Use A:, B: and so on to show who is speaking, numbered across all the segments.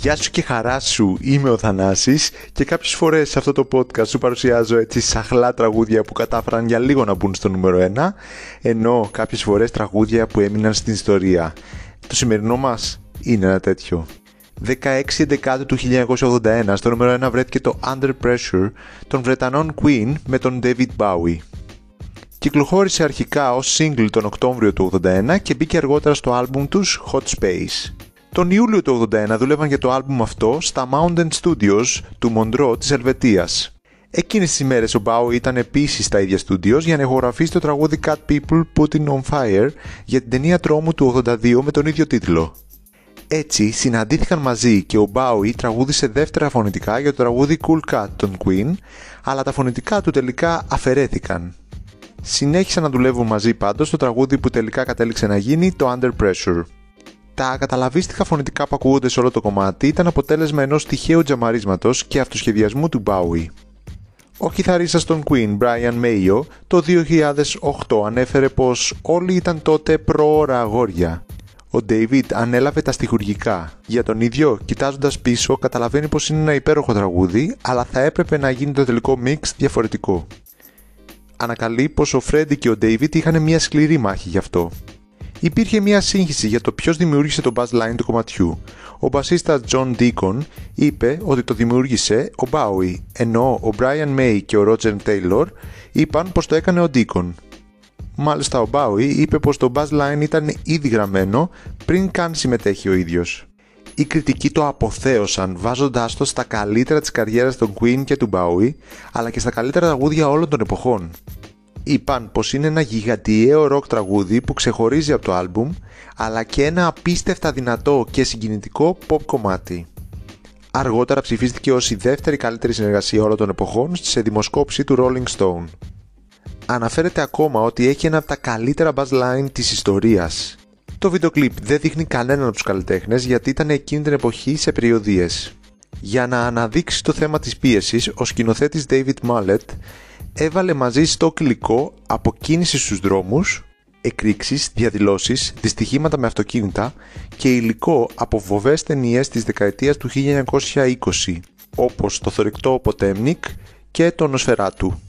A: Γεια σου και χαρά σου, είμαι ο Θανάσης και κάποιες φορές σε αυτό το podcast σου παρουσιάζω έτσι σαχλά τραγούδια που κατάφεραν για λίγο να μπουν στο νούμερο 1 ενώ κάποιες φορές τραγούδια που έμειναν στην ιστορία. Το σημερινό μας είναι ένα τέτοιο. 16 Δεκάτου του 1981 στο νούμερο 1 βρέθηκε το Under Pressure των Βρετανών Queen με τον David Bowie. Κυκλοφόρησε αρχικά ως single τον Οκτώβριο του 81 και μπήκε αργότερα στο άλμπουμ τους Hot Space. Τον Ιούλιο του 81 δούλευαν για το άλμπουμ αυτό στα Mountain Studios του Μοντρό της Ελβετίας. Εκείνες τις ημέρες ο Bowie ήταν επίσης στα ίδια studios για να ηχογραφήσει το τραγούδι Cut People Putting on Fire για την ταινία τρόμου του 82 με τον ίδιο τίτλο. Έτσι συναντήθηκαν μαζί και ο Bowie τραγούδισε δεύτερα φωνητικά για το τραγούδι Cool Cat των Queen, αλλά τα φωνητικά του τελικά αφαιρέθηκαν. Συνέχισαν να δουλεύουν μαζί πάντως στο τραγούδι που τελικά κατέληξε να γίνει το Under Pressure. Τα καταλαβίστικα φωνητικά που ακούγονται σε όλο το κομμάτι ήταν αποτέλεσμα ενός τυχαίου τζαμαρίσματος και αυτοσχεδιασμού του Bowie. Ο κιθαρίστας των Queen, Brian Mayo, το 2008 ανέφερε πως όλοι ήταν τότε προώρα αγόρια. Ο David ανέλαβε τα στοιχουργικά. Για τον ίδιο, κοιτάζοντας πίσω, καταλαβαίνει πως είναι ένα υπέροχο τραγούδι, αλλά θα έπρεπε να γίνει το τελικό mix διαφορετικό. Ανακαλεί πως ο Freddy και ο David είχαν μια σκληρή μάχη γι' αυτό. Υπήρχε μια σύγχυση για το ποιος δημιούργησε το bassline του κομματιού. Ο μπασίστας John Deacon είπε ότι το δημιούργησε ο Bowie, ενώ ο Brian May και ο Roger Taylor είπαν πως το έκανε ο Deacon. Μάλιστα ο Bowie είπε πως το bassline ήταν ήδη γραμμένο πριν καν συμμετέχει ο ίδιος. Οι κριτικοί το αποθέωσαν βάζοντάς το στα καλύτερα της καριέρας των Queen και του Bowie, αλλά και στα καλύτερα τραγούδια όλων των εποχών είπαν πως είναι ένα γιγαντιαίο ροκ τραγούδι που ξεχωρίζει από το άλμπουμ, αλλά και ένα απίστευτα δυνατό και συγκινητικό pop κομμάτι. Αργότερα ψηφίστηκε ως η δεύτερη καλύτερη συνεργασία όλων των εποχών σε δημοσκόπηση του Rolling Stone. Αναφέρεται ακόμα ότι έχει ένα από τα καλύτερα bassline της ιστορίας. Το βίντεο κλιπ δεν δείχνει κανέναν από τους καλλιτέχνες γιατί ήταν εκείνη την εποχή σε περιοδίες. Για να αναδείξει το θέμα της πίεσης, ο σκηνοθέτης David Mallet έβαλε μαζί στο υλικό από κίνηση στους δρόμους, εκρήξεις, διαδηλώσεις, δυστυχήματα με αυτοκίνητα και υλικό από βοβές ταινίες της δεκαετίας του 1920, όπως το θορυκτό Ποτέμνικ και το Νοσφαιράτου.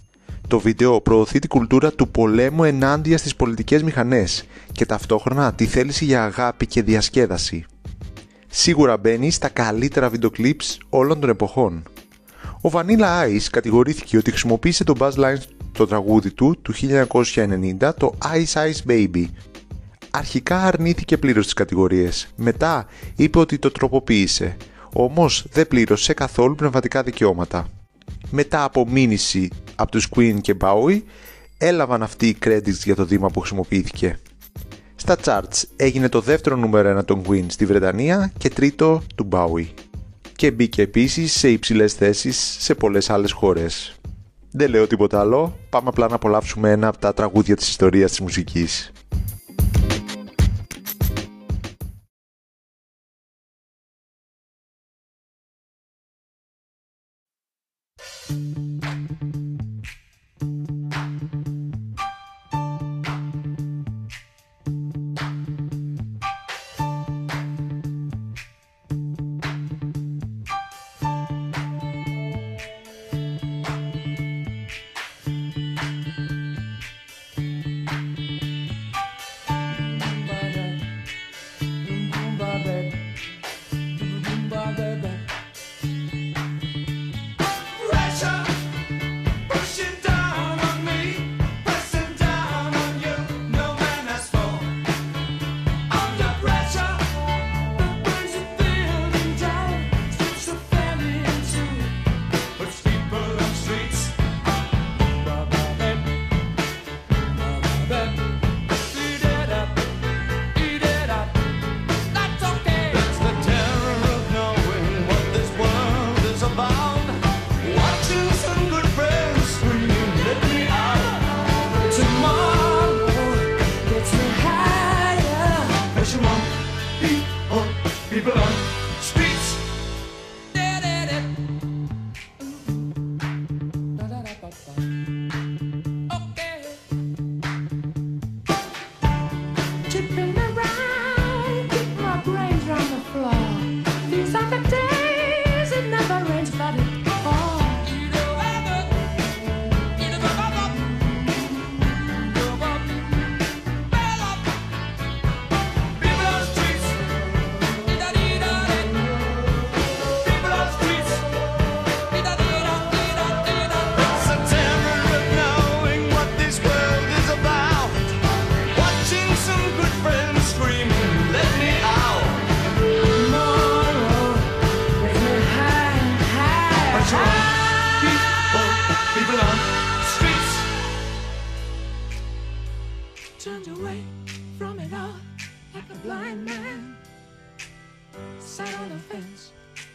A: Το βίντεο προωθεί την κουλτούρα του πολέμου ενάντια στις πολιτικές μηχανές και ταυτόχρονα τη θέληση για αγάπη και διασκέδαση. Σίγουρα μπαίνει στα καλύτερα βίντεο clips όλων των εποχών. Ο Vanilla Ice κατηγορήθηκε ότι χρησιμοποίησε το Buzz Line στο τραγούδι του του 1990 το Ice Ice Baby. Αρχικά αρνήθηκε πλήρως τις κατηγορίες, μετά είπε ότι το τροποποίησε, όμως δεν πλήρωσε καθόλου πνευματικά δικαιώματα. Μετά από μήνυση από τους Queen και Bowie, έλαβαν αυτοί οι credits για το δήμα που χρησιμοποιήθηκε. Στα charts έγινε το δεύτερο νούμερο 1 των Queen στη Βρετανία και τρίτο του Bowie και μπήκε επίσης σε υψηλές θέσεις σε πολλές άλλες χώρες. Δεν λέω τίποτα άλλο, πάμε απλά να απολαύσουμε ένα από τα τραγούδια της ιστορίας της μουσικής.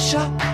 B: shop.